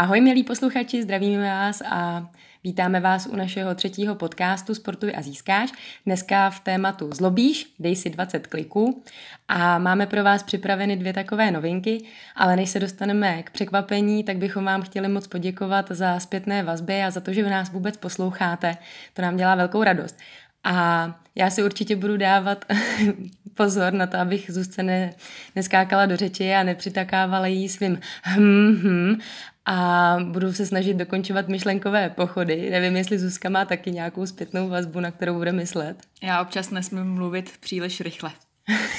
Ahoj milí posluchači, zdravíme vás a vítáme vás u našeho třetího podcastu Sportuj a získáš. Dneska v tématu Zlobíš, dej si 20 kliků a máme pro vás připraveny dvě takové novinky, ale než se dostaneme k překvapení, tak bychom vám chtěli moc poděkovat za zpětné vazby a za to, že vy nás vůbec posloucháte. To nám dělá velkou radost. A já si určitě budu dávat pozor na to, abych Zuzce ne, neskákala do řeči a nepřitakávala jí svým hm, hm, a budu se snažit dokončovat myšlenkové pochody. Nevím, jestli Zuzka má taky nějakou zpětnou vazbu, na kterou bude myslet. Já občas nesmím mluvit příliš rychle.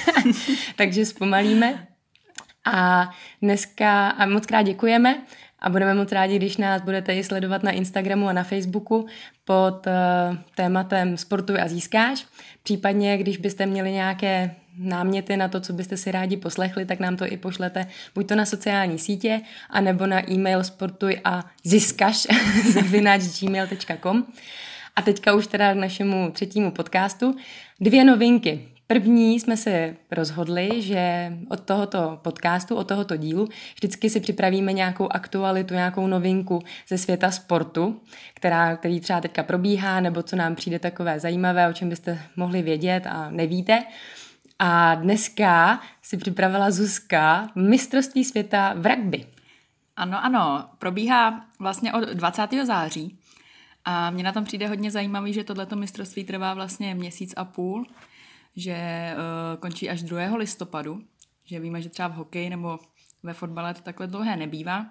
Takže zpomalíme. A dneska a moc krát děkujeme a budeme moc rádi, když nás budete i sledovat na Instagramu a na Facebooku pod uh, tématem Sportuj a získáš. Případně, když byste měli nějaké náměty na to, co byste si rádi poslechli, tak nám to i pošlete buď to na sociální sítě, anebo na e-mail sportuj a získaš gmail.com. A teďka už teda k našemu třetímu podcastu. Dvě novinky. První jsme se rozhodli, že od tohoto podcastu, od tohoto dílu vždycky si připravíme nějakou aktualitu, nějakou novinku ze světa sportu, která, který třeba teďka probíhá, nebo co nám přijde takové zajímavé, o čem byste mohli vědět a nevíte. A dneska si připravila Zuzka mistrovství světa v rugby. Ano, ano, probíhá vlastně od 20. září. A mně na tom přijde hodně zajímavý, že tohleto mistrovství trvá vlastně měsíc a půl že uh, končí až 2. listopadu, že víme, že třeba v hokeji nebo ve fotbale to takhle dlouhé nebývá.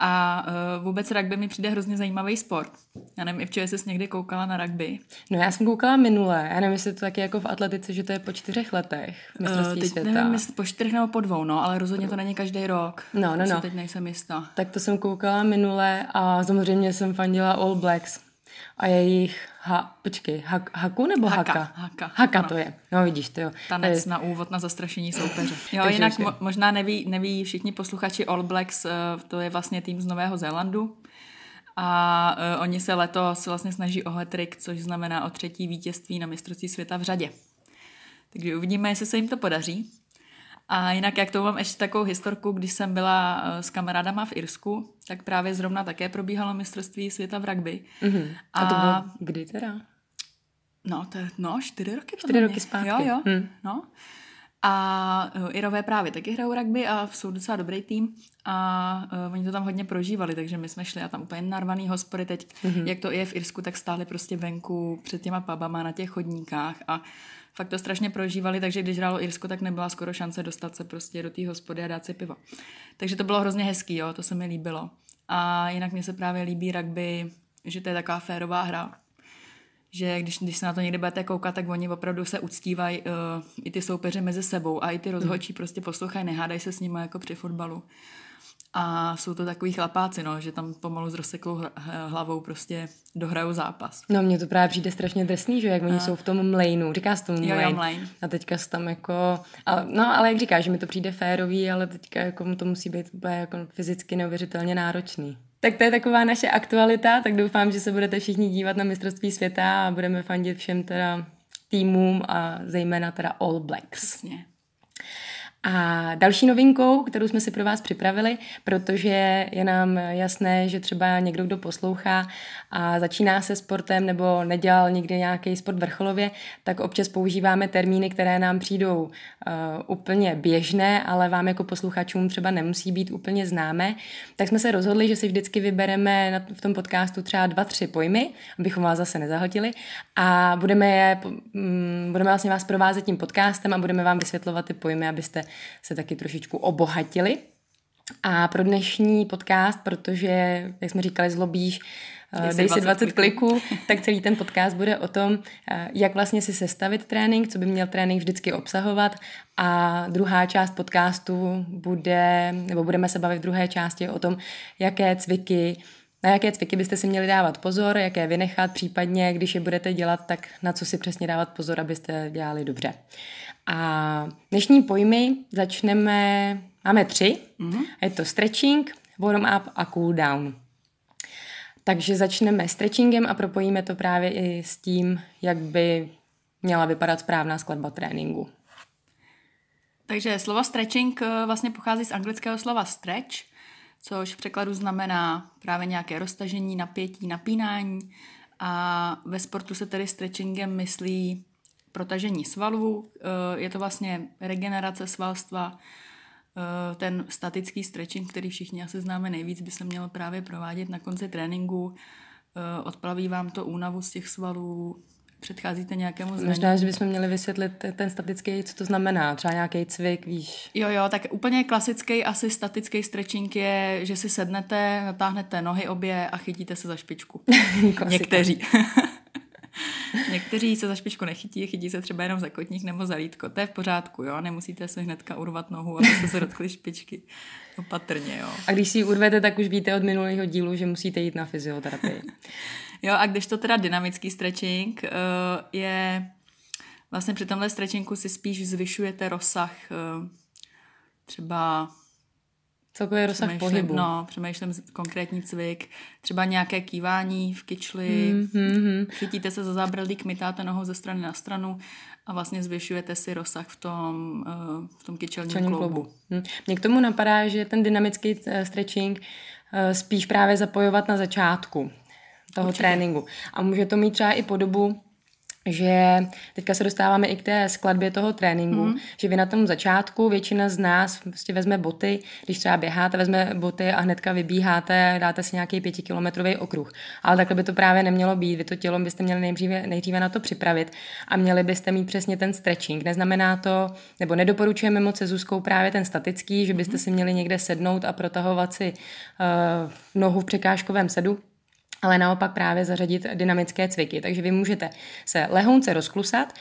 A uh, vůbec rugby mi přijde hrozně zajímavý sport. Já nevím, i včera jsi někdy koukala na rugby. No já jsem koukala minule. Já nevím, jestli to taky jako v atletice, že to je po čtyřech letech mistrovství uh, teď světa. Nevím, po čtyřech nebo po dvou, no, ale rozhodně to není každý rok. No, no, no. teď nejsem jistá. Tak to jsem koukala minule a samozřejmě jsem fandila All Blacks a jejich Ha, počkej, ha, haku nebo haka? Haka, haka, haka to je. No vidíš, to jo. Tanec na úvod na zastrašení soupeře. Jo, jinak mo- možná neví, neví všichni posluchači All Blacks, uh, to je vlastně tým z Nového Zélandu. A uh, oni se letos vlastně snaží o hat což znamená o třetí vítězství na mistrovství světa v řadě. Takže uvidíme, jestli se jim to podaří. A jinak, jak to mám ještě takovou historku, když jsem byla eh, s kamarádama v Irsku, tak právě zrovna také probíhalo mistrovství světa v rugby. Mm-hmm. A, a to bylo kdy teda? No, to je, no, čtyři roky. Čtyři roky zpátky. Jo, jo, hmm. no. A uh, Irové právě taky hrajou rugby a jsou docela dobrý tým a uh, oni to tam hodně prožívali, takže my jsme šli a tam úplně narvaný hospody teď, mm-hmm. jak to je v Irsku, tak stáli prostě venku před těma pubama na těch chodníkách a fakt to strašně prožívali, takže když hrálo Irsko, tak nebyla skoro šance dostat se prostě do té hospody a dát si pivo. Takže to bylo hrozně hezký, jo, to se mi líbilo. A jinak mně se právě líbí rugby, že to je taková férová hra, že když, když se na to někdy budete koukat, tak oni opravdu se uctívají uh, i ty soupeře mezi sebou a i ty rozhodčí mm. prostě poslouchají, nehádají se s nimi jako při fotbalu. A jsou to takový chlapáci, no, že tam pomalu s rozseklou hlavou prostě dohrajou zápas. No mně to právě přijde strašně drsný, že jak oni a... jsou v tom mlejnu, říká se tomu mlejn. Jo, jo, mlejn. A teďka tam jako, ale, no ale jak říkáš, že mi to přijde férový, ale teďka jako to musí být úplně jako fyzicky neuvěřitelně náročný. Tak to je taková naše aktualita, tak doufám, že se budete všichni dívat na mistrovství světa a budeme fandit všem teda týmům a zejména teda All Blacks. Přesně. A další novinkou, kterou jsme si pro vás připravili, protože je nám jasné, že třeba někdo, kdo poslouchá a začíná se sportem nebo nedělal nikdy nějaký sport vrcholově, tak občas používáme termíny, které nám přijdou uh, úplně běžné, ale vám jako posluchačům třeba nemusí být úplně známé. Tak jsme se rozhodli, že si vždycky vybereme v tom podcastu třeba dva, tři pojmy, abychom vás zase nezahltili a budeme, je, um, budeme vlastně vás provázet tím podcastem a budeme vám vysvětlovat ty pojmy, abyste se taky trošičku obohatili. A pro dnešní podcast, protože, jak jsme říkali, zlobíš, eh, dej si 20 kliků, tak celý ten podcast bude o tom, eh, jak vlastně si sestavit trénink, co by měl trénink vždycky obsahovat a druhá část podcastu bude, nebo budeme se bavit v druhé části o tom, jaké cviky na jaké cviky byste si měli dávat pozor, jaké vynechat, případně když je budete dělat, tak na co si přesně dávat pozor, abyste dělali dobře. A dnešní pojmy začneme, máme tři. Mm-hmm. Je to stretching, warm up a cool down. Takže začneme stretchingem a propojíme to právě i s tím, jak by měla vypadat správná skladba tréninku. Takže slovo stretching eh, vlastně pochází z anglického slova stretch, což v překladu znamená právě nějaké roztažení, napětí, napínání. A ve sportu se tedy stretchingem myslí protažení svalů, eh, je to vlastně regenerace svalstva, eh, ten statický stretching, který všichni asi známe nejvíc, by se měl právě provádět na konci tréninku. Eh, odplaví vám to únavu z těch svalů, předcházíte nějakému zranění. Možná, že bychom měli vysvětlit ten statický, co to znamená, třeba nějaký cvik, víš. Jo, jo, tak úplně klasický asi statický stretching je, že si sednete, natáhnete nohy obě a chytíte se za špičku. Někteří. Někteří se za špičku nechytí, chytí se třeba jenom za kotník nebo za lítko. To je v pořádku, jo, nemusíte se hnedka urvat nohu, abyste se dotkli špičky. Opatrně, jo. A když si ji urvete, tak už víte od minulého dílu, že musíte jít na fyzioterapii. jo, a když to teda dynamický stretching uh, je vlastně při tomhle stretchingu si spíš zvyšujete rozsah uh, třeba Celkově rozsah pohybu. No, přemýšlím konkrétní cvik, třeba nějaké kývání v kyčli, mm, mm, mm. chytíte se za zábradlík, mytáte nohou ze strany na stranu a vlastně zvyšujete si rozsah v tom, uh, v tom kyčelním kloubu. kloubu. Mm. Mně k tomu napadá, že ten dynamický eh, stretching uh, spíš právě zapojovat na začátku toho Určitě. tréninku. A může to mít třeba i podobu že teďka se dostáváme i k té skladbě toho tréninku, mm. že vy na tom začátku, většina z nás prostě vezme boty, když třeba běháte, vezme boty a hnedka vybíháte, dáte si nějaký pětikilometrový okruh. Ale takhle by to právě nemělo být. Vy to tělo byste měli nejdříve, nejdříve na to připravit a měli byste mít přesně ten stretching. Neznamená to, nebo nedoporučujeme moc se Zuzkou právě ten statický, že byste si měli někde sednout a protahovat si uh, nohu v překážkovém sedu, ale naopak právě zařadit dynamické cviky. Takže vy můžete se lehounce rozklusat,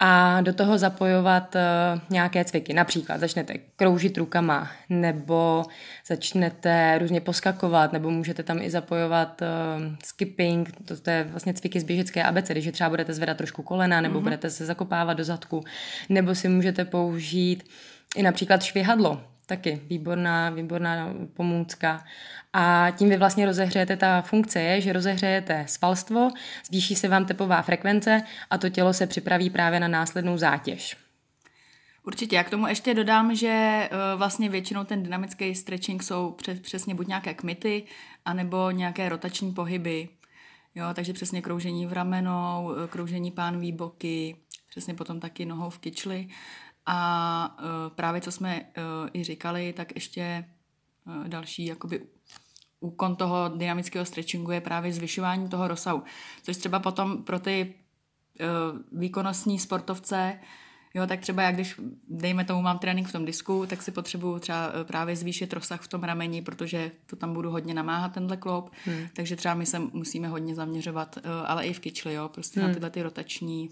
a do toho zapojovat uh, nějaké cviky. Například začnete kroužit rukama, nebo začnete různě poskakovat, nebo můžete tam i zapojovat uh, skipping, to, to je vlastně cviky z běžecké abecedy, že třeba budete zvedat trošku kolena, nebo mm-hmm. budete se zakopávat do zadku, nebo si můžete použít i například švihadlo, taky výborná, výborná pomůcka. A tím vy vlastně rozehřejete, ta funkce je, že rozehřejete svalstvo, zvýší se vám tepová frekvence a to tělo se připraví právě na následnou zátěž. Určitě, já k tomu ještě dodám, že uh, vlastně většinou ten dynamický stretching jsou přesně buď nějaké kmity, anebo nějaké rotační pohyby. Jo, takže přesně kroužení v ramenou, eh, kroužení pánví boky, přesně potom taky nohou v kyčli. A uh, právě co jsme uh, i říkali, tak ještě uh, další jakoby úkon toho dynamického stretchingu je právě zvyšování toho rozsahu. Což třeba potom pro ty výkonnostní sportovce, jo, tak třeba jak když, dejme tomu, mám trénink v tom disku, tak si potřebuju třeba právě zvýšit rozsah v tom rameni, protože to tam budu hodně namáhat tenhle kloup, hmm. takže třeba my se musíme hodně zaměřovat, ale i v kyčli, jo, prostě hmm. na tyhle ty rotační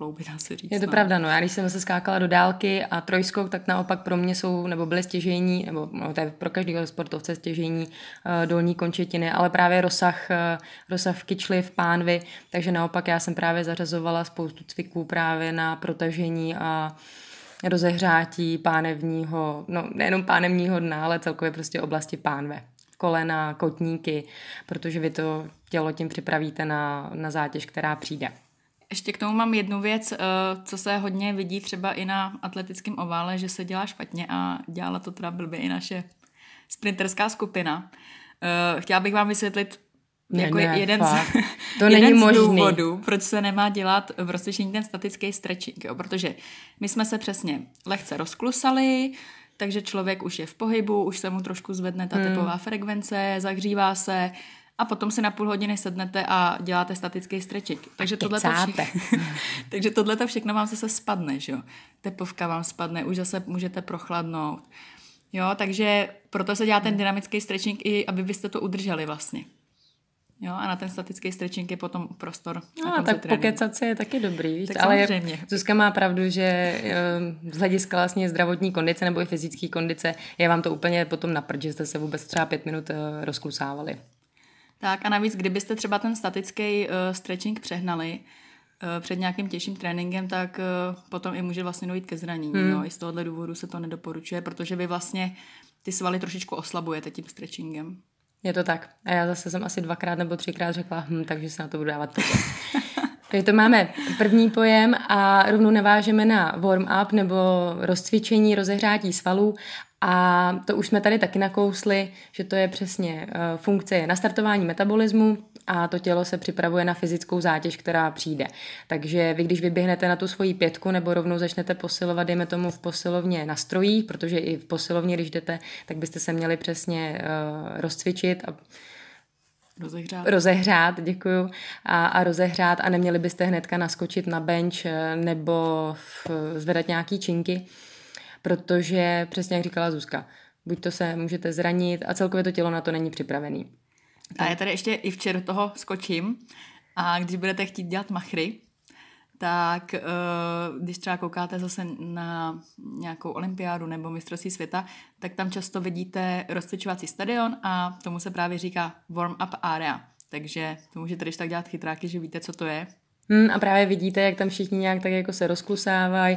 klouby, dá se říct. Je to no. pravda, no. Já když jsem se skákala do dálky a trojskok, tak naopak pro mě jsou, nebo byly stěžení, nebo no, to je pro každého sportovce stěžení uh, dolní končetiny, ale právě rozsah, uh, rozsah v kyčli, v pánvi, takže naopak já jsem právě zařazovala spoustu cviků právě na protažení a rozehřátí pánevního, no nejenom pánevního dna, ale celkově prostě oblasti pánve kolena, kotníky, protože vy to tělo tím připravíte na, na zátěž, která přijde. Ještě k tomu mám jednu věc, eh, co se hodně vidí třeba i na atletickém ovále, že se dělá špatně a dělala to teda blbě i naše sprinterská skupina. Eh, chtěla bych vám vysvětlit ne, jako ne, jeden, z, to jeden není z možný. důvodů, proč se nemá dělat v rozcvičení ten statický stretching, jo? protože my jsme se přesně lehce rozklusali, takže člověk už je v pohybu, už se mu trošku zvedne ta hmm. tepová frekvence, zahřívá se, a potom si na půl hodiny sednete a děláte statický stretching. Takže tohle všechno, takže tohle všechno vám zase spadne, že jo. Tepovka vám spadne, už zase můžete prochladnout. Jo, takže proto se dělá ten dynamický stretching i, aby byste to udrželi vlastně. Jo, a na ten statický stretching je potom prostor. No, tak pokecat se je taky dobrý, víš, tak ale samozřejmě. Zuzka má pravdu, že ehm, z hlediska vlastně zdravotní kondice nebo i fyzické kondice je vám to úplně potom na že jste se vůbec třeba pět minut uh, rozklusávali. Tak a navíc, kdybyste třeba ten statický uh, stretching přehnali, uh, před nějakým těžším tréninkem, tak uh, potom i může vlastně dojít ke zranění. Hmm. Jo? I z tohohle důvodu se to nedoporučuje, protože vy vlastně ty svaly trošičku oslabujete tím stretchingem. Je to tak. A já zase jsem asi dvakrát nebo třikrát řekla, hm, takže se na to budu dávat pozor. takže to máme první pojem a rovnou navážeme na warm-up nebo rozcvičení, rozehřátí svalů a to už jsme tady taky nakousli, že to je přesně uh, funkce nastartování metabolismu a to tělo se připravuje na fyzickou zátěž, která přijde. Takže vy, když vyběhnete na tu svoji pětku nebo rovnou začnete posilovat, dejme tomu v posilovně na strojích, protože i v posilovně, když jdete, tak byste se měli přesně uh, rozcvičit a Rozehřát. Rozehřát, děkuju. A, a rozehřát a neměli byste hnedka naskočit na bench eh, nebo v, zvedat nějaký činky, protože přesně jak říkala Zuzka, buď to se můžete zranit a celkově to tělo na to není připravený. A já tady ještě i včera toho skočím a když budete chtít dělat machry, tak eh, když třeba koukáte zase na nějakou olympiádu nebo mistrovství světa, tak tam často vidíte rozcvičovací stadion a tomu se právě říká warm-up area. Takže to můžete když tak dělat chytráky, že víte, co to je. Hmm, a právě vidíte, jak tam všichni nějak tak jako se rozklusávají,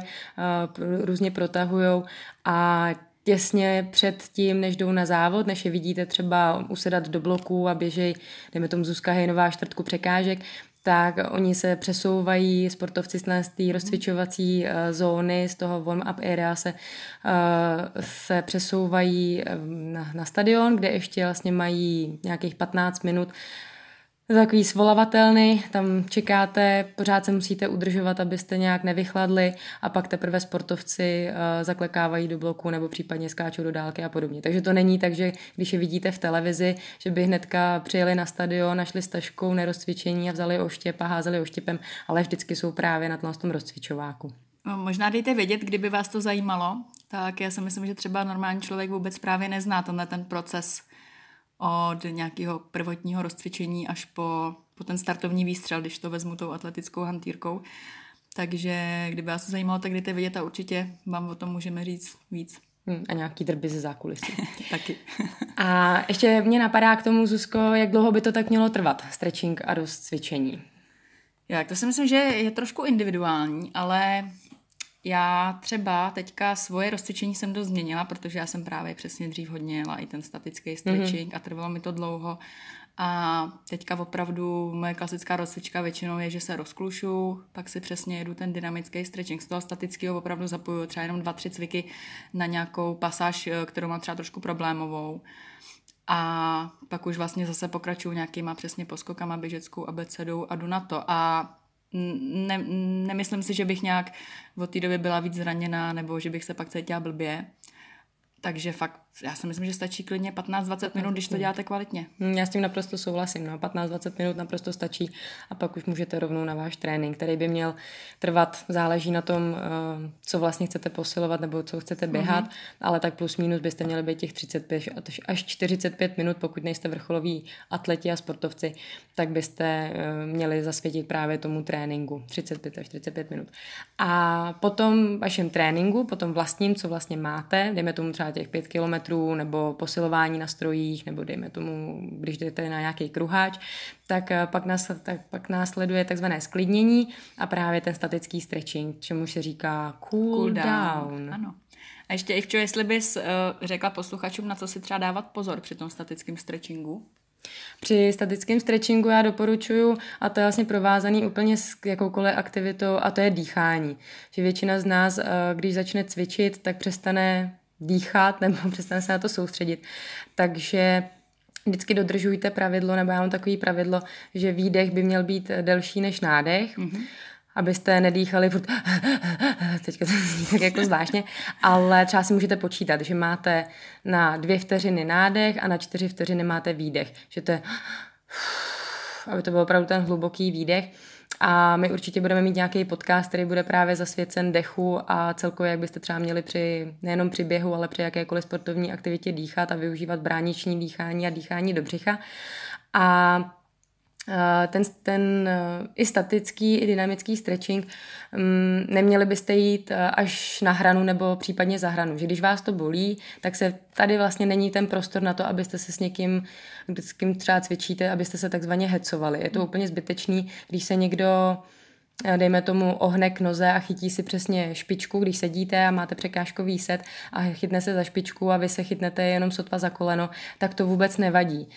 různě protahujou. A těsně před tím, než jdou na závod, než je vidíte třeba usedat do bloku a běžej, dejme tomu Zuzka Hejnová čtvrtku překážek, tak oni se přesouvají, sportovci z té rozcvičovací uh, zóny, z toho warm-up area se, uh, se přesouvají na, na stadion, kde ještě vlastně mají nějakých 15 minut takový svolavatelný, tam čekáte, pořád se musíte udržovat, abyste nějak nevychladli a pak teprve sportovci uh, zaklekávají do bloku nebo případně skáčou do dálky a podobně. Takže to není tak, že když je vidíte v televizi, že by hnedka přijeli na stadion, našli s taškou nerozcvičení a vzali oštěp a házeli oštěpem, ale vždycky jsou právě na tom rozcvičováku. No, možná dejte vědět, kdyby vás to zajímalo, tak já si myslím, že třeba normální člověk vůbec právě nezná tenhle ten proces od nějakého prvotního rozcvičení až po, po ten startovní výstřel, když to vezmu tou atletickou hantýrkou. Takže kdyby vás to zajímalo, tak jdete vidět a určitě vám o tom můžeme říct víc. Hmm, a nějaký drby ze zákulisí. Taky. a ještě mě napadá k tomu, Zuzko, jak dlouho by to tak mělo trvat, stretching a rozcvičení? Jak to si myslím, že je trošku individuální, ale já třeba teďka svoje rozcvičení jsem dost změnila, protože já jsem právě přesně dřív hodně jela i ten statický stretching mm-hmm. a trvalo mi to dlouho. A teďka opravdu moje klasická rozcvička většinou je, že se rozklušu, pak si přesně jedu ten dynamický stretching. Z toho statického opravdu zapojuju třeba jenom dva, tři cviky na nějakou pasáž, eh, kterou mám třeba trošku problémovou. A pak už vlastně zase pokračuju nějakýma přesně poskokama, běžeckou abecedou a jdu na to. A ne, nemyslím si, že bych nějak od té doby byla víc zraněná nebo že bych se pak cítila blbě. Takže fakt, já si myslím, že stačí klidně 15-20 minut, když to děláte kvalitně. Hm, já s tím naprosto souhlasím. No. 15-20 minut naprosto stačí a pak už můžete rovnou na váš trénink, který by měl trvat, záleží na tom, eh, co vlastně chcete posilovat nebo co chcete běhat, mm-hmm. ale tak plus minus byste měli být těch 35 až 45 minut, pokud nejste vrcholoví atleti a sportovci, tak byste eh, měli zasvětit právě tomu tréninku 35 až 45 minut. A potom vašem tréninku, potom vlastním, co vlastně máte, dejme tomu třeba těch pět kilometrů, nebo posilování na strojích, nebo dejme tomu, když jdete na nějaký kruháč, tak eh, pak, nás, tak pak následuje takzvané sklidnění a právě ten statický stretching, čemu se říká cool, cool down. down. Ano. A ještě, Ivčo, jestli bys uh, řekla posluchačům, na co si třeba dávat pozor při tom statickém stretchingu? Při statickém stretchingu já doporučuji, a to je vlastně provázaný úplně s jakoukoliv aktivitou, a to je dýchání. Že většina z nás, eh, když začne cvičit, tak přestane dýchat nebo přestane se na to soustředit. Takže vždycky dodržujte pravidlo, nebo já mám takový pravidlo, že výdech by měl být delší než nádech. Mm-hmm abyste nedýchali furt, teďka to zní tak jako zvláštně, ale třeba si můžete počítat, že máte na dvě vteřiny nádech a na čtyři vteřiny máte výdech, že to je, aby to byl opravdu ten hluboký výdech A my určitě budeme mít nějaký podcast, který bude právě zasvěcen dechu a celkově, jak byste třeba měli při, nejenom při běhu, ale při jakékoliv sportovní aktivitě dýchat a využívat brániční dýchání a dýchání do břicha. A ten, ten eh, i statický, i dynamický stretching, mm, neměli byste jít eh, až na hranu nebo případně za hranu. Že když vás to bolí, tak se tady vlastně není ten prostor na to, abyste se s někým, s kým třeba cvičíte, abyste se takzvaně hecovali. Je to hmm. úplně zbytečný, když se někdo dejme tomu ohne k noze a chytí si přesně špičku, když sedíte a máte překážkový set a chytne se za špičku a vy se chytnete jenom sotva za koleno, tak to vůbec nevadí.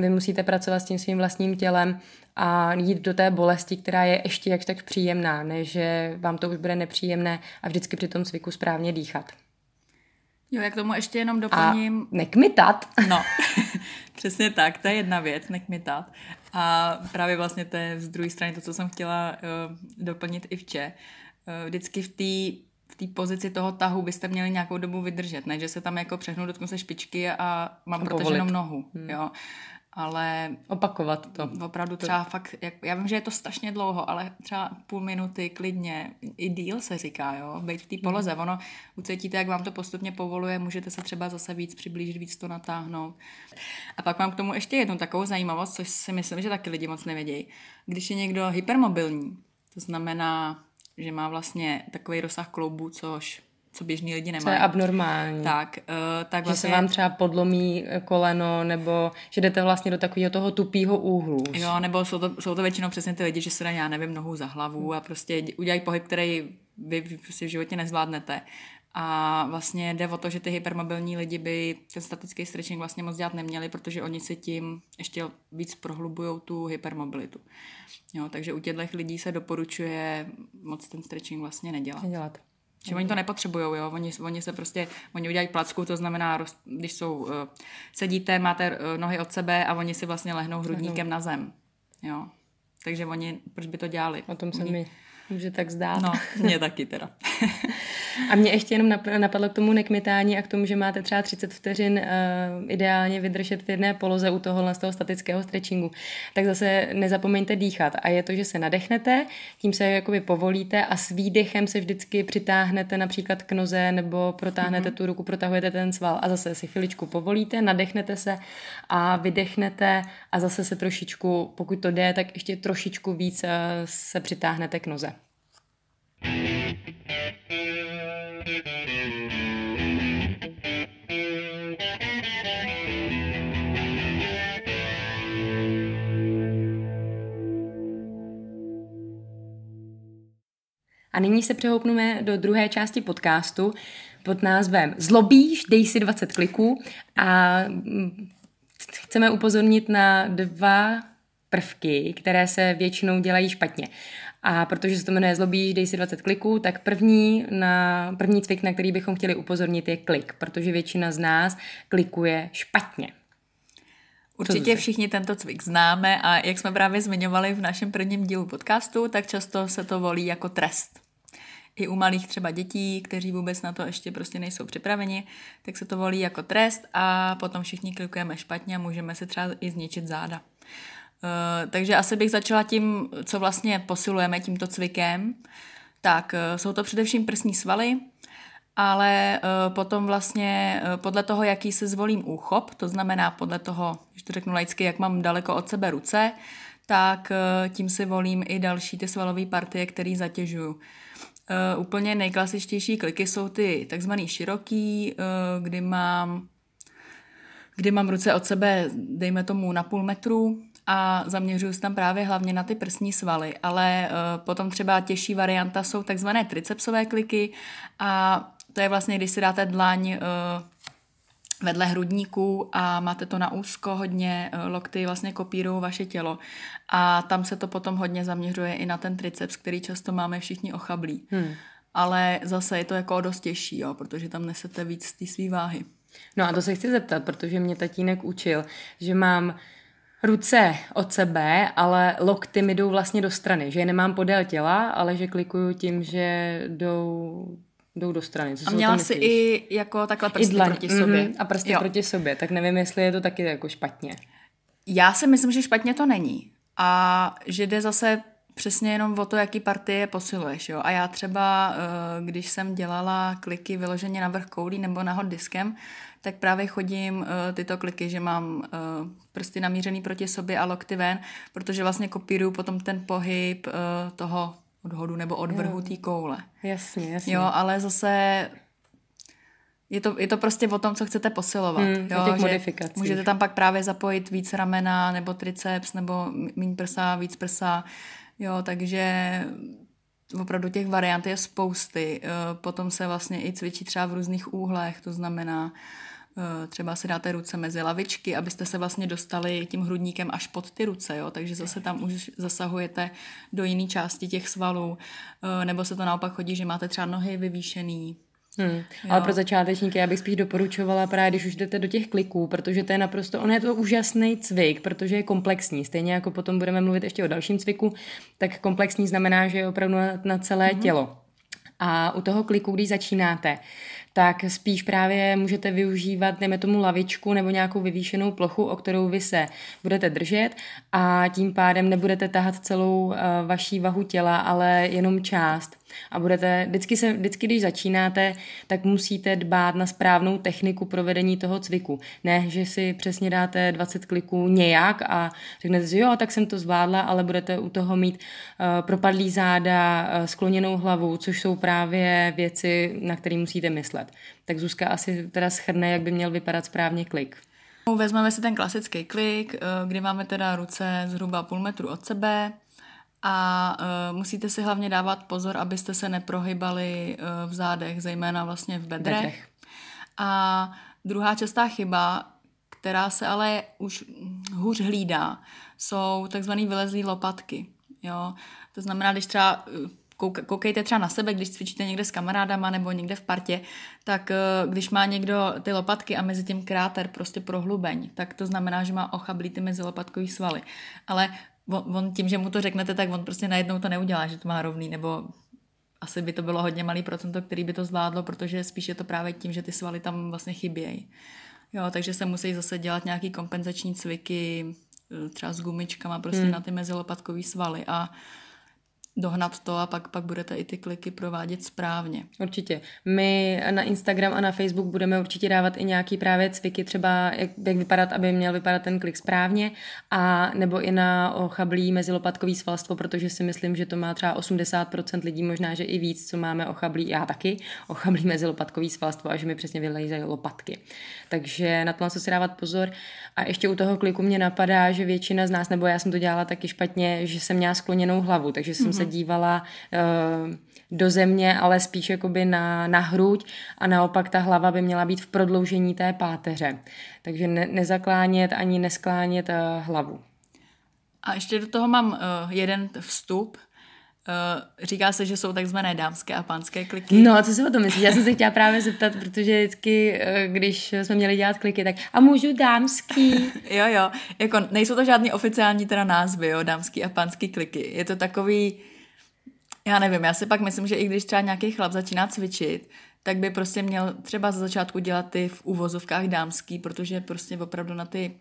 Vy musíte pracovat s tím svým vlastním tělem a jít do té bolesti, která je ještě jak tak příjemná, než že vám to už bude nepříjemné a vždycky při tom cviku správně dýchat. Jo, jak tomu ještě jenom doplním. A nekmitat. No, přesně tak, to je jedna věc, nekmitat. A právě vlastně to je z druhé strany to, co jsem chtěla uh, doplnit i vče. Uh, vždycky v té v té pozici toho tahu byste měli nějakou dobu vydržet, ne, že se tam jako přehnu, dotknu se špičky a mám protaženou nohu, hmm. jo ale... Opakovat to. Opravdu třeba to... fakt, jak, já vím, že je to strašně dlouho, ale třeba půl minuty klidně, i díl se říká, jo, být v té poloze. Mm. Ono, ucítíte, jak vám to postupně povoluje, můžete se třeba zase víc přiblížit, víc to natáhnout. A pak mám k tomu ještě jednu takovou zajímavost, což si myslím, že taky lidi moc nevědějí. Když je někdo hypermobilní, to znamená, že má vlastně takový rozsah kloubů, což co běžní lidi nemají. Co je abnormální. Tak, uh, tak vlastně... Že se vlastně- vám třeba podlomí koleno, nebo že jdete vlastně do takového toho tupého úhlu. Jo, nebo jsou to, jsou to většinou přesně ty lidi, že se dají, já nevím, nohu za hlavu a prostě udělají pohyb, který vy prostě v životě nezvládnete. A vlastně jde o to, že ty hypermobilní lidi by ten statický stretching vlastně moc dělat neměli, protože oni si tím ještě víc prohlubují tu hypermobilitu. Jo, takže u těchto lidí se doporučuje moc ten stretching vlastně nedělat. Nedělat. Že oni to nepotřebují, jo. Oni, oni se prostě, oni udělají placku, to znamená, když jsou, uh, sedíte, máte uh, nohy od sebe a oni si vlastně lehnou hrudníkem na zem, jo. Takže oni, proč by to dělali? O tom se oni, mi může tak zdát. No, mě taky teda. a mě ještě jenom napadlo k tomu nekmitání a k tomu, že máte třeba 30 vteřin uh, ideálně vydržet v jedné poloze u toho z toho statického stretchingu. Tak zase nezapomeňte dýchat. A je to, že se nadechnete, tím se jakoby povolíte a s výdechem se vždycky přitáhnete například k noze nebo protáhnete mm-hmm. tu ruku, protahujete ten sval a zase si chviličku povolíte, nadechnete se a vydechnete a zase se trošičku, pokud to jde, tak ještě trošičku víc uh, se přitáhnete k noze. A nyní se přehoupneme do druhé části podcastu pod názvem Zlobíš, dej si 20 kliků a mm, chceme upozornit na dva prvky, které se většinou dělají špatně. A protože se to jmenuje Zlobíš, dej si 20 kliků, tak první, na, první cvik, na který bychom chtěli upozornit, je klik, protože většina z nás klikuje špatně. Určitě všichni tento cvik známe a jak jsme právě zmiňovali v našem prvním dílu podcastu, tak často se to volí jako trest. I u malých třeba dětí, kteří vůbec na to ještě prostě nejsou připraveni, tak se to volí jako trest a potom všichni klikujeme špatně a můžeme si třeba i zničit záda. Eh, takže asi bych začala tím, co vlastně posilujeme tímto cvikem. Tak eh, jsou to především prsní svaly, ale eh, potom vlastně podle toho, jaký si zvolím úchop, to znamená podle toho, když to řeknu laicky, jak mám daleko od sebe ruce, tak tím si volím i další ty svalové partie, které zatěžuju. Úplně nejklasičtější kliky jsou ty takzvaný široký, kdy mám kdy mám ruce od sebe, dejme tomu na půl metru, a zaměřuju se tam právě hlavně na ty prsní svaly, ale uh, potom třeba těžší varianta jsou takzvané tricepsové kliky a to je vlastně, když si dáte dlaň uh, vedle hrudníků a máte to na úzko hodně, uh, lokty vlastně kopírují vaše tělo a tam se to potom hodně zaměřuje i na ten triceps, který často máme všichni ochablí. Hmm. Ale zase je to jako dost těžší, jo, protože tam nesete víc z té své váhy. No a to se chci zeptat, protože mě tatínek učil, že mám ruce od sebe, ale lokty mi jdou vlastně do strany, že je nemám podél těla, ale že klikuju tím, že jdou jdou do strany. Co a měla si i jako takhle prsty Idlan. proti sobě. Mm-hmm. A prsty jo. proti sobě, tak nevím, jestli je to taky jako špatně. Já si myslím, že špatně to není. A že jde zase přesně jenom o to, jaký partie posiluješ. Jo? A já třeba, eh, když jsem dělala kliky vyloženě na vrch koulí nebo na hod diskem, tak právě chodím uh, tyto kliky, že mám uh, prsty namířený proti sobě a lokty ven, protože vlastně kopíruju potom ten pohyb uh, toho odhodu nebo odvrhu té koule. Jasně, jasně. Jo, ale zase je to, je to prostě o tom, co chcete posilovat. Hmm, jo, že. Můžete tam pak právě zapojit víc ramena, nebo triceps, nebo méně prsa, víc prsa. Jo, takže opravdu těch variant je spousty. Potom se vlastně i cvičí třeba v různých úhlech, to znamená, Eh, třeba si dáte ruce mezi lavičky, abyste se vlastně dostali tím hrudníkem až pod ty ruce, jo? takže zase tam už zasahujete do jiné části těch svalů, eh, nebo se to naopak chodí, že máte třeba nohy vyvýšený, Hmm. Ale pro začátečníky já bych spíš doporučovala právě, když už jdete do těch kliků, protože to je naprosto, on je to úžasný cvik, protože je komplexní. Stejně jako potom budeme mluvit ještě o dalším cviku, tak komplexní znamená, že je opravdu na, na celé hmm. tělo. A u toho kliku, když začínáte, tak spíš právě můžete využívat, dejme tomu lavičku nebo nějakou vyvýšenou plochu, o kterou vy se budete držet a tím pádem nebudete tahat celou uh, vaší vahu těla, ale jenom část a budete, vždycky, se, vždycky, když začínáte, tak musíte dbát na správnou techniku provedení toho cviku. Ne, že si přesně dáte 20 kliků nějak a řeknete si, jo, tak jsem to zvládla, ale budete u toho mít uh, propadlý záda, uh, skloněnou hlavu, což jsou právě věci, na které musíte myslet. Tak Zuzka asi teda schrne, jak by měl vypadat správně klik. Vezmeme si ten klasický klik, eh, kdy máme teda ruce zhruba půl metru od sebe, a uh, musíte si hlavně dávat pozor, abyste se neprohybali uh, v zádech, zejména vlastně v bedrech. bedrech. A druhá častá chyba, která se ale už hůř hlídá, jsou takzvané vylezlé lopatky. Jo? To znamená, když třeba koukejte třeba na sebe, když cvičíte někde s kamarádama nebo někde v partě, tak když má někdo ty lopatky a mezi tím kráter prostě prohlubeň, tak to znamená, že má ochablý ty mezilopatkový svaly. Ale on, on tím, že mu to řeknete, tak on prostě najednou to neudělá, že to má rovný, nebo asi by to bylo hodně malý procento, který by to zvládlo, protože spíš je to právě tím, že ty svaly tam vlastně chybějí. Jo, takže se musí zase dělat nějaký kompenzační cviky, třeba s gumičkama prostě hmm. na ty mezilopatkové svaly a dohnat to a pak, pak budete i ty kliky provádět správně. Určitě. My na Instagram a na Facebook budeme určitě dávat i nějaký právě cviky, třeba jak, jak vypadat, aby měl vypadat ten klik správně a nebo i na ochablý mezilopatkový svalstvo, protože si myslím, že to má třeba 80% lidí, možná, že i víc, co máme ochablý, já taky, ochablý mezilopatkový svalstvo a že mi přesně vylejzají lopatky. Takže na to si dávat pozor. A ještě u toho kliku mě napadá, že většina z nás, nebo já jsem to dělala taky špatně, že jsem měla skloněnou hlavu, takže jsem mm-hmm. se dívala uh, do země, ale spíš jakoby na, na hruď a naopak ta hlava by měla být v prodloužení té páteře. Takže ne, nezaklánět ani nesklánět uh, hlavu. A ještě do toho mám uh, jeden vstup, říká se, že jsou takzvané dámské a pánské kliky. No a co si o tom myslíš? Já jsem se chtěla právě zeptat, protože vždycky, když jsme měli dělat kliky, tak a můžu dámský? jo, jo, jako nejsou to žádný oficiální teda názvy, jo, dámský a pánský kliky. Je to takový, já nevím, já si pak myslím, že i když třeba nějaký chlap začíná cvičit, tak by prostě měl třeba za začátku dělat ty v úvozovkách dámský, protože prostě opravdu na ty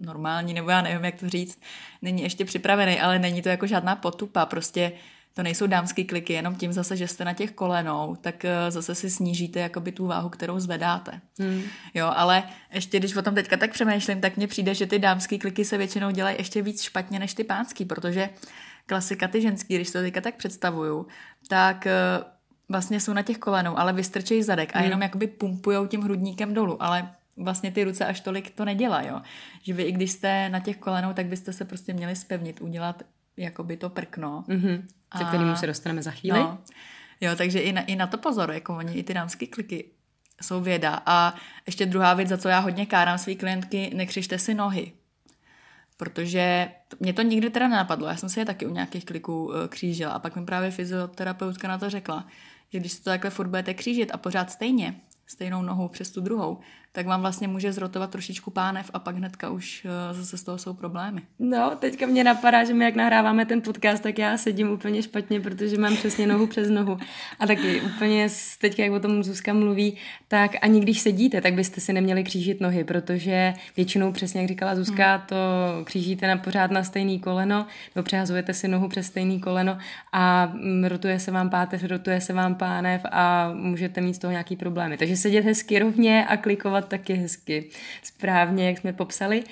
normální, nebo já nevím, jak to říct, není ještě připravený, ale není to jako žádná potupa, prostě to nejsou dámský kliky, jenom tím zase, že jste na těch kolenou, tak eh, zase si snížíte jakoby tu váhu, kterou zvedáte. Hmm. Jo, ale ještě když o tom teďka tak přemýšlím, tak mně přijde, že ty dámský kliky se většinou dělají ještě víc špatně než ty pánský, protože klasika ty ženský, když to teďka tak představuju, tak eh, vlastně jsou na těch kolenou, ale vystrčejí zadek a hmm. jenom jakoby pumpujou tím hrudníkem dolů, ale vlastně ty ruce až tolik to nedělá, jo. Že vy i když jste na těch kolenou, tak byste se prostě měli spevnit, udělat jakoby to prkno. Mm-hmm. Se kterému se dostaneme za chvíli. No. Jo, takže i na, i na to pozor, jako oni i ty dámské kliky jsou věda. A ještě druhá věc, za co já hodně kárám svý klientky, nekřižte si nohy. Protože mě to nikdy teda nenapadlo, já jsem si je taky u nějakých kliků eh, křížila. A pak mi právě fyzioterapeutka na to řekla, že když se to takhle furt budete křížit a pořád stejně, stejnou nohou přes tu druhou, tak vám vlastně může zrotovat trošičku pánev a pak hnedka už uh, zase z toho jsou problémy. No, teďka mě napadá, že my jak nahráváme ten podcast, tak já sedím úplně špatně, protože mám přesně nohu přes nohu. A taky úplně teďka, jak o tom Zuzka mluví, tak ani když sedíte, tak byste si neměli křížit nohy, protože většinou přesně, jak říkala Zuzka, hmm. to křížíte na pořád na stejný koleno, nebo přehazujete si nohu přes stejný koleno a mm, rotuje se vám páteř, rotuje se vám pánev a můžete mít z toho nějaký problémy. Takže sedět hezky rovně a klikovat taky hezky správně, jak jsme popsali.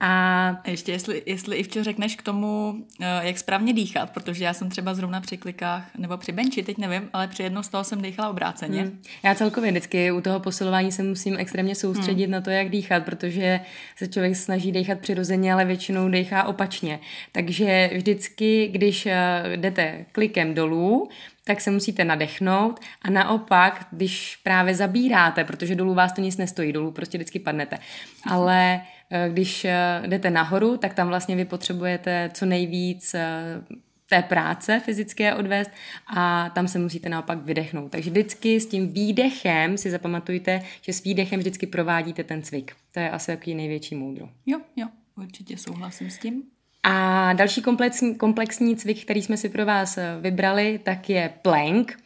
A ještě jestli, jestli Ivčo řekneš k tomu, eh, jak správně dýchat, protože já jsem třeba zrovna při klikách nebo při benči, teď nevím, ale při jednou z toho jsem dýchala obráceně. Hmm. Já celkově vždycky u toho posilování se musím extrémně soustředit hmm. na to, jak dýchat, protože se člověk snaží dýchat přirozeně, ale většinou dýchá opačně. Takže vždycky, když eh, jdete klikem dolů, tak se musíte nadechnout a naopak, když právě zabíráte, protože dolů vás to nic nestojí, dolů prostě vždycky padnete, ale eh, když eh, jdete nahoru, tak tam vlastně vy potřebujete co nejvíc eh, té práce fyzické odvést a tam se musíte naopak vydechnout. Takže vždycky s tím výdechem si zapamatujte, že s výdechem vždycky provádíte ten cvik. To je asi takový největší moudro. Jo, jo, určitě souhlasím s tím. A další komplexní, komplexní cvik, který jsme si pro vás eh, vybrali, tak je plank.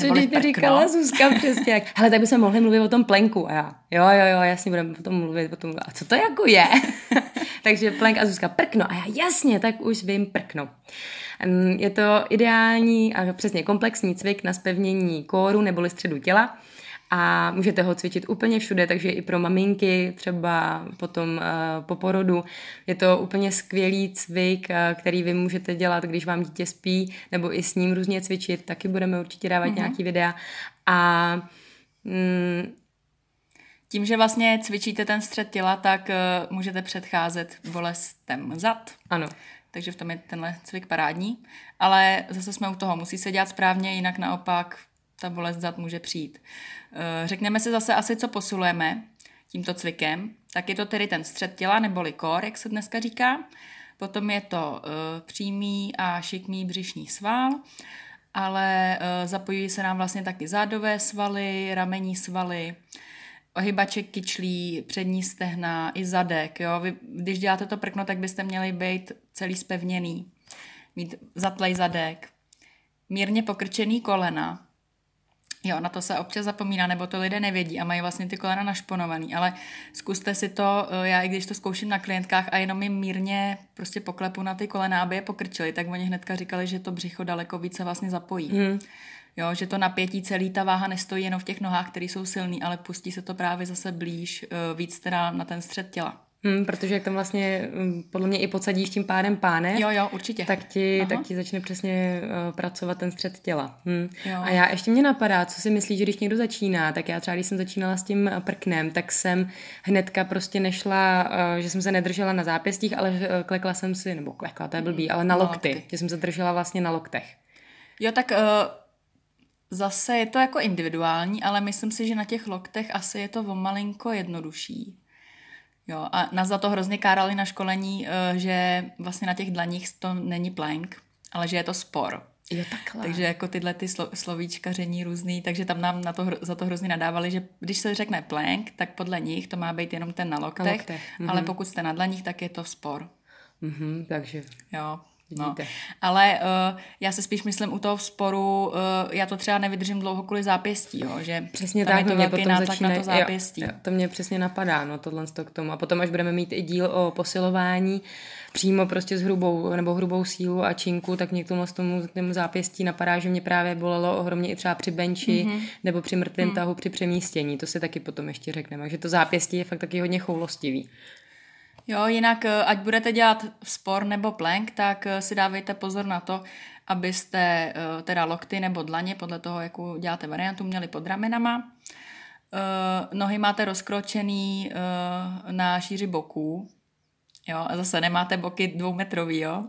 Co když by říkala Zuzka přesně jak, hele, tak bychom mohli mluvit o tom plenku. A já, jo, jo, jo, jasně budeme o tom mluvit, o tom, a co to jako je? Takže plank a Zuzka, prkno. A já, jasně, tak už vím prkno. Je to ideální a přesně komplexní cvik na spevnění kóru neboli středu těla a můžete ho cvičit úplně všude, takže i pro maminky, třeba potom uh, po porodu. Je to úplně skvělý cvik, uh, který vy můžete dělat, když vám dítě spí, nebo i s ním různě cvičit, taky budeme určitě dávat mm-hmm. nějaký videa. A mm, tím, že vlastně cvičíte ten střed těla, tak uh, můžete předcházet bolestem zad. Ano. Takže v tom je tenhle cvik parádní. Ale zase jsme u toho, musí se dělat správně, jinak naopak ta bolest zad může přijít. Eh, řekneme si zase asi, co posilujeme tímto cvikem. Tak je to tedy ten střed těla neboli kor, jak se dneska říká. Potom je to uh, přímý a šikmý břišní sval, ale uh, zapojují se nám vlastně taky zádové svaly, ramení svaly, ohybaček kyčlí, přední stehna i zadek. Jo? Vy, když děláte to prkno, tak byste měli být celý spevněný, mít zatlej zadek, mírně pokrčený kolena, Jo, na to se občas zapomíná, nebo to lidé nevědí a mají vlastně ty kolena našponovaný, ale zkuste si to, eh, já i když to zkouším na klientkách a jenom jim mírně prostě poklepu na ty kolena, aby je pokrčili, tak oni hnedka říkali, že to břicho daleko více vlastně zapojí. Hmm. Jo, že to napětí celý, ta váha nestojí jenom v těch nohách, které jsou silný, ale pustí se to právě zase blíž, eh, víc teda na ten střed těla. Hmm, protože jak tam vlastně hm, podle mě i podsadíš tím pádem páne, jo, jo, určitě. Tak, ti, tak ti začne přesně uh, pracovat ten střed těla. Hmm. A já ještě mě napadá, co si myslíš, že když někdo začíná, tak já třeba když jsem začínala s tím eh, prknem, tak jsem hnedka prostě nešla, uh, že jsem se nedržela na zápěstích, ale uh, klekla jsem si, nebo klekla, to je blbý, ale na, na lokty, lokty, že jsem se držela vlastně na loktech. Jo, tak uh... Zase je to jako individuální, ale myslím si, že na těch loktech asi je to o malinko jednodušší. Jo, a nás za to hrozně kárali na školení, eh, že vlastně na těch dlaních to není plank, ale že je to spor. Jo, takhle. Takže jako tyhle ty slo, slovíčkaření různý, takže tam nám na to, za to hrozně nadávali, že když se řekne plank, tak podle nich to má být jenom ten na loktech, na loktech. ale mhm. pokud jste na dlaních, tak je to spor. Mm-hmm, takže. Jo, No. Ale uh, já se spíš myslím u toho sporu, uh, já to třeba nevydržím dlouho kvůli zápěstí, jo, že přesně tam tak, je to velký nátlak začíne, na to zápěstí. Jo, jo, to mě přesně napadá, no tohle k tomu. A potom, až budeme mít i díl o posilování, přímo prostě s hrubou nebo hrubou sílu a činku, tak mě k tomu, tomu, tomu zápěstí napadá, že mě právě bolelo ohromně i třeba při benči mm-hmm. nebo při mrtvém mm. tahu při přemístění. To si taky potom ještě řekneme. že to zápěstí je fakt taky hodně choulostivý. Jo, jinak eh, ať budete dělat spor nebo plank, tak eh, si dávejte pozor na to, abyste eh, teda lokty nebo dlaně, podle toho, jakou děláte variantu, měli pod ramenama. Nohy máte rozkročený na šíři boků, jo, a zase nemáte boky dvoumetrový, jo,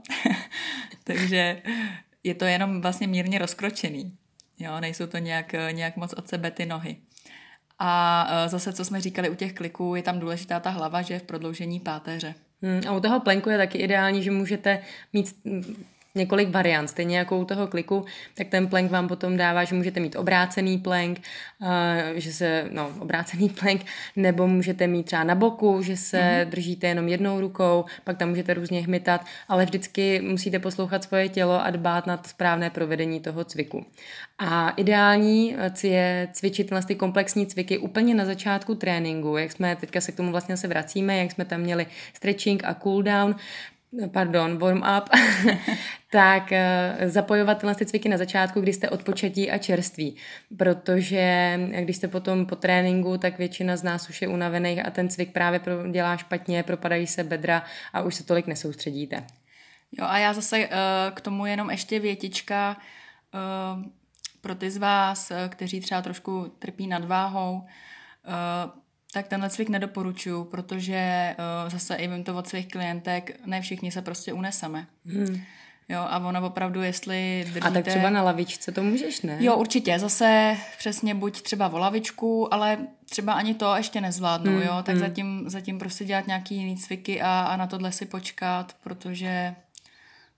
takže je to jenom vlastně mírně rozkročený, jo, nejsou to nějak, nějak moc od sebe ty nohy. A e, zase, co jsme říkali u těch kliků, je tam důležitá ta hlava, že je v prodloužení páteře. Hmm, a u toho plenku je taky ideální, že můžete mít několik variant. Stejně jako u toho kliku, tak ten plank vám potom dává, že můžete mít obrácený plank, uh, že se, no, obrácený plank, nebo můžete mít třeba na boku, že se mm-hmm. držíte jenom jednou rukou, pak tam můžete různě hmytat, ale vždycky musíte poslouchat svoje tělo a dbát na správné provedení toho cviku. A ideální je cvičit vlastně ty komplexní cviky úplně na začátku tréninku, jak jsme teďka se k tomu vlastně se vracíme, jak jsme tam měli stretching a cool down, pardon, warm up, tak eh, zapojovat tyhle cviky na začátku, kdy jste odpočetí a čerství, protože když jste potom po tréninku, tak většina z nás už je unavených a ten cvik právě dělá špatně, propadají se bedra a už se tolik nesoustředíte. Jo a já zase uh, k tomu jenom ještě větička pro ty z vás, kteří třeba trošku trpí nadváhou, tak tenhle cvik nedoporučuju, protože uh, zase i vím to od svých klientek, ne všichni se prostě uneseme. Hmm. Jo, a ono opravdu, jestli držíte... A tak třeba na lavičce to můžeš, ne? Jo, určitě. Zase přesně buď třeba o lavičku, ale třeba ani to ještě nezvládnu, hmm. jo. Tak hmm. zatím, zatím prostě dělat nějaký jiný cviky a, a na tohle si počkat, protože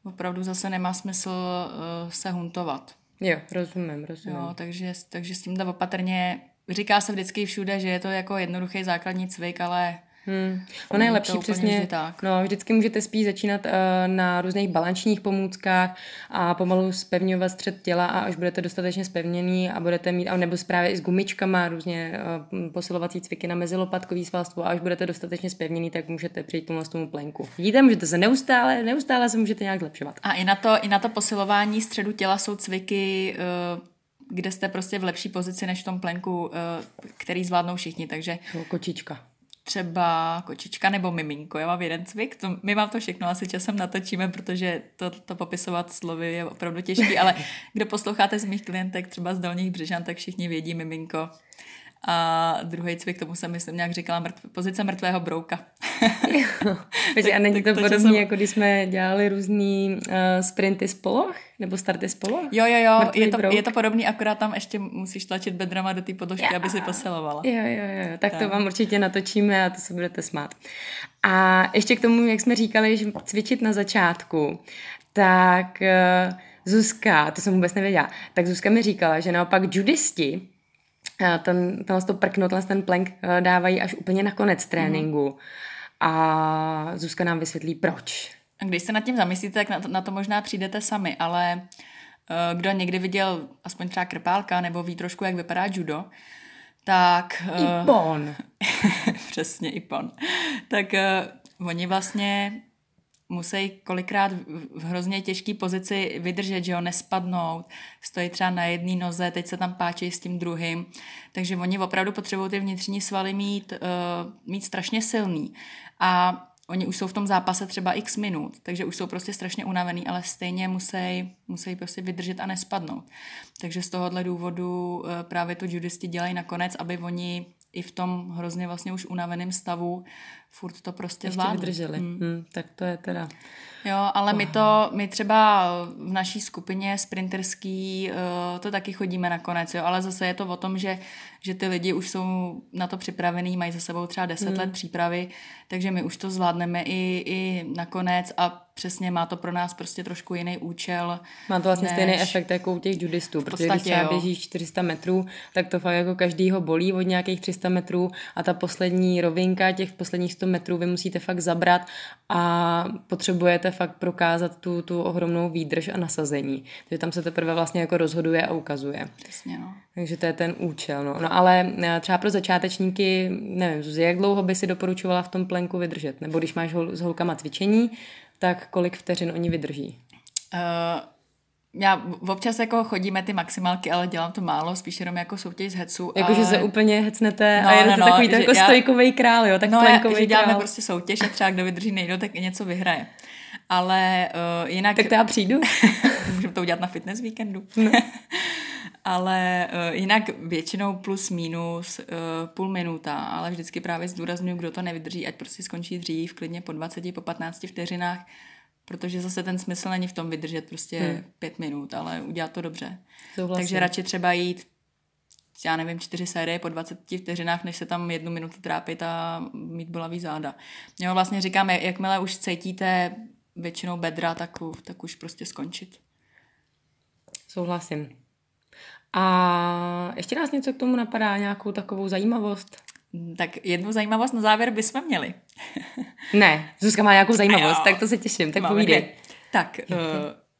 opravdu zase nemá smysl uh, se huntovat. Jo, rozumím, rozumím. Jo, takže, takže s tím opatrně říká se vždycky všude, že je to jako jednoduchý základní cvik, ale Hmm. Ono je lepší přesně, tak. no vždycky můžete spíš začínat uh, na různých balančních pomůckách a pomalu spevňovat střed těla a až budete dostatečně spevněný a budete mít, nebo právě i s gumičkama, různě uh, posilovací cviky na mezilopatkový svalstvo a až budete dostatečně spevněný, tak můžete přijít tomu tomu plenku. Vidíte, můžete se neustále, neustále se můžete nějak zlepšovat. A i na to, i na to posilování středu těla jsou cviky uh kde jste prostě v lepší pozici než v tom plenku, eh, který zvládnou všichni, takže... Kočička. Třeba kočička nebo miminko, já mám jeden cvik, to, my vám to všechno asi časem natočíme, protože to, to popisovat slovy je opravdu těžké, ale kdo posloucháte z mých klientek, třeba z Dolních Břežan, tak všichni vědí miminko. A druhý cvik, tomu jsem myslím nějak říkala, mrtv, pozice mrtvého brouka. Takže a není to, to podobné, jsem... jako když jsme dělali různý uh, sprinty z poloh? Nebo starty z poloh? Jo, jo, jo, je to, je to podobný, akorát tam ještě musíš tlačit bedrama do té podložky, aby si posilovala. Jo, jo, jo, tak, tak to vám určitě natočíme a to se budete smát. A ještě k tomu, jak jsme říkali, že cvičit na začátku, tak uh, Zuzka, to jsem vůbec nevěděla, tak Zuzka mi říkala, že naopak judisti ten, tenhle to prkno, ten plank eh, dávají až úplně na konec tréninku. Mm. A Zuzka nám vysvětlí, proč. A když se nad tím zamyslíte, tak na to, na to možná přijdete sami, ale uh, kdo někdy viděl aspoň třeba krpálka nebo ví trošku, jak vypadá judo, tak... Ipon. přesně, Ipon. Tak uh, oni vlastně musí kolikrát v hrozně těžké pozici vydržet, že jo, nespadnout, stojí třeba na jedné noze, teď se tam páčí s tím druhým, takže oni opravdu potřebují ty vnitřní svaly mít, uh, mít strašně silný a oni už jsou v tom zápase třeba x minut, takže už jsou prostě strašně unavený, ale stejně musí, musí prostě vydržet a nespadnout. Takže z tohohle důvodu uh, právě to judisti dělají nakonec, aby oni i v tom hrozně vlastně už unaveném stavu furt to prostě zvládli. vydrželi. Hmm. Hmm, tak to je teda... Jo, ale my to, my třeba v naší skupině sprinterský uh, to taky chodíme nakonec, jo, ale zase je to o tom, že, že ty lidi už jsou na to připravený, mají za sebou třeba 10 hmm. let přípravy, takže my už to zvládneme i, i nakonec a přesně má to pro nás prostě trošku jiný účel. Má to vlastně než... stejný efekt jako u těch judistů, protože když třeba běžíš 400 metrů, tak to fakt jako každýho bolí od nějakých 300 metrů a ta poslední rovinka těch posledních 100 metrů vy musíte fakt zabrat a potřebujete fakt prokázat tu, tu ohromnou výdrž a nasazení. Takže tam se teprve vlastně jako rozhoduje a ukazuje. Přesně, no. Takže to je ten účel. No. no ale eh, třeba pro začátečníky, nevím, Zuzi, jak dlouho by si doporučovala v tom plenku vydržet? Nebo když máš hol, s holkama cvičení, tak kolik vteřin oni vydrží? Uh, já občas jako chodíme ty maximálky, ale dělám to málo, spíš jenom jako soutěž z hecu. Jako, ale... že se úplně hecnete no, a je no, no, takový jako já... stojkový král, jo, tak no, plenkový že děláme král. prostě soutěž a třeba kdo vydrží nejdou, tak něco vyhraje. Ale uh, jinak... Tak to já přijdu. Můžeme to udělat na fitness víkendu. No. ale uh, jinak většinou plus minus uh, půl minuta, ale vždycky právě zdůraznuju, kdo to nevydrží, ať prostě skončí dřív, klidně po 20, po 15 vteřinách, protože zase ten smysl není v tom vydržet prostě hmm. pět minut, ale udělat to dobře. Souhlasím. Takže radši třeba jít já nevím, čtyři série po 20 vteřinách, než se tam jednu minutu trápit a mít bolavý záda. Jo, vlastně říkám, jakmile už cítíte většinou bedra, tak, tak už prostě skončit. Souhlasím. A ještě nás něco k tomu napadá, nějakou takovou zajímavost? Tak jednu zajímavost na závěr bychom měli. ne, Zuzka má nějakou zajímavost, tak to se těším, tak Máme povídej. Dvě. Tak, uh,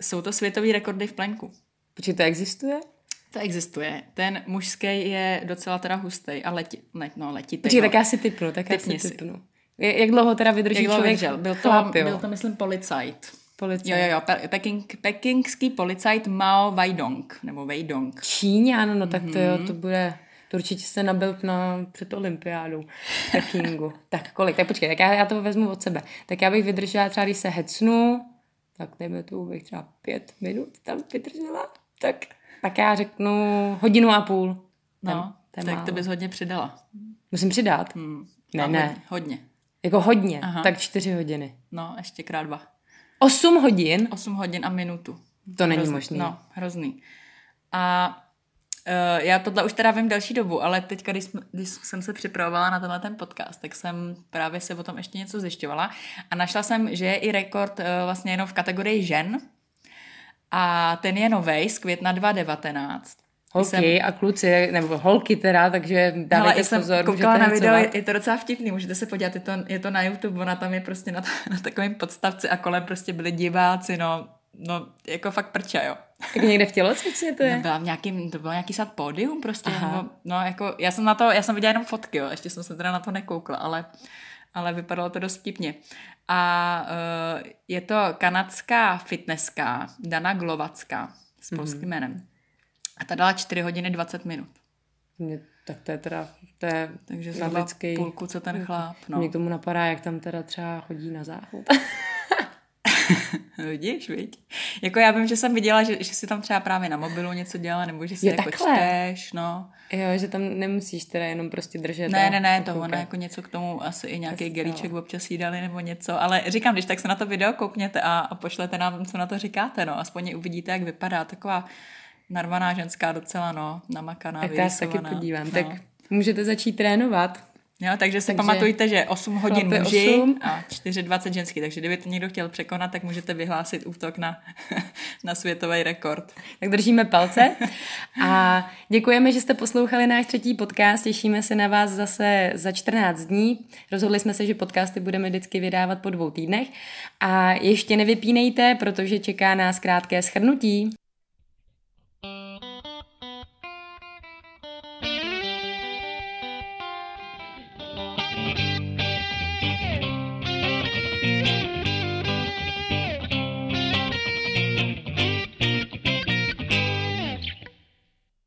jsou to světové rekordy v plenku. Počkej, to existuje? To existuje. Ten mužský je docela teda hustý a leti, ne, no, letitý. Počkej, no. tak já si typnu, tak já si typnu. Jak dlouho teda vydrží Jak člověk? Vydržel? Byl to, chlap, byl to, myslím, policajt. Policajt. Jo, jo, jo, Pe- Peking, pekingský policajt Mao Weidong, nebo Weidong. Číňan, no tak to jo, to mhm. bude... To určitě se nabil na, před olympiádou Pekingu. tak kolik? Tak počkej, tak já, já to vezmu od sebe. Tak já bych vydržela třeba, když se hecnu, tak dejme tu, bych třeba pět minut tam vydržela. Tak, tak já řeknu hodinu a půl. No, ten, ten tak to bys hodně přidala. Musím přidat? Hmm. Ne, no, ne. Hodně. Jako hodně, Aha. tak čtyři hodiny. No, ještě krát dva. Osm hodin? Osm hodin a minutu. To není hrozný. možné. No, hrozný. A uh, já tohle už teda vím další dobu, ale teď, když, jsme, když jsem se připravovala na tenhle ten podcast, tak jsem právě se o tom ještě něco zjišťovala a našla jsem, že je i rekord uh, vlastně jenom v kategorii žen a ten je novej z května 2019 Holky jsem... a kluci, nebo holky teda, takže dávejte jsem pozor. koukala na video, je, je to docela vtipný, můžete se podívat, je to, je to na YouTube, ona tam je prostě na, na takovém podstavci a kolem prostě byli diváci, no, no jako fakt prča, jo. Tak někde v tělocvičně to je? No, byla v nějakým, to bylo nějaký sad pódium prostě, no, no, jako, já jsem na to, já jsem viděla jenom fotky, jo, ještě jsem se teda na to nekoukla, ale, ale vypadalo to dost vtipně. A uh, je to kanadská fitnesska Dana Glovacka s polským mm-hmm. jménem. A ta dala 4 hodiny 20 minut. Mě, tak to je teda, to je Takže zhruba půlku, co ten chlap. No. Mě k tomu napadá, jak tam teda třeba chodí na záchod. Vidíš, viď? Jako já vím, že jsem viděla, že, že si tam třeba právě na mobilu něco dělala, nebo že si je jako takhle. čteš, no. Jo, že tam nemusíš teda jenom prostě držet. Ne, ne, ne, to ona jako něco k tomu, asi i nějaký gelíček občas jí dali nebo něco, ale říkám, když tak se na to video koukněte a, a pošlete nám, co na to říkáte, no, aspoň uvidíte, jak vypadá taková narvaná ženská docela, no, namakaná, Tak já se taky podívám. No. Tak můžete začít trénovat. Jo, takže si takže pamatujte, že 8 hodin muži 8. a 4,20 ženský, takže kdyby to někdo chtěl překonat, tak můžete vyhlásit útok na, na světový rekord. Tak držíme palce a děkujeme, že jste poslouchali náš třetí podcast, těšíme se na vás zase za 14 dní. Rozhodli jsme se, že podcasty budeme vždycky vydávat po dvou týdnech a ještě nevypínejte, protože čeká nás krátké schrnutí.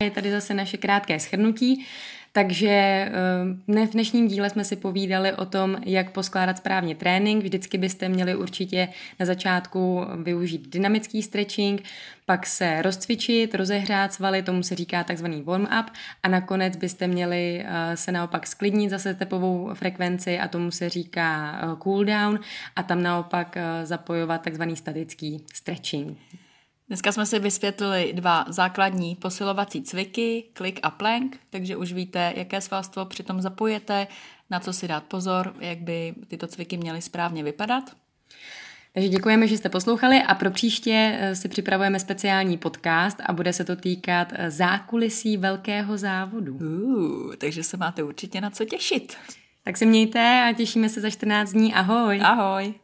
Je tady zase naše krátké schrnutí. Takže eh, v dnešním díle jsme si povídali o tom, jak poskládat správně trénink. Vždycky byste měli určitě na začátku využít dynamický stretching, pak se rozcvičit, rozehrát svaly, tomu se říká takzvaný warm-up a nakonec byste měli eh, se naopak sklidnit zase tepovou frekvenci a tomu se říká eh, cool down a tam naopak zapojovat takzvaný statický stretching. Dneska jsme si vysvětlili dva základní posilovací cviky, klik a plank, takže už víte, jaké svalstvo přitom zapojete, na co si dát pozor, jak by tyto cviky měly správně vypadat. Takže děkujeme, že jste poslouchali a pro příště eh, si připravujeme speciální podcast a bude se to týkat eh, zákulisí velkého závodu. Uh, takže se máte určitě na co těšit. Tak se mějte a těšíme se za 14 dní. Ahoj. Ahoj.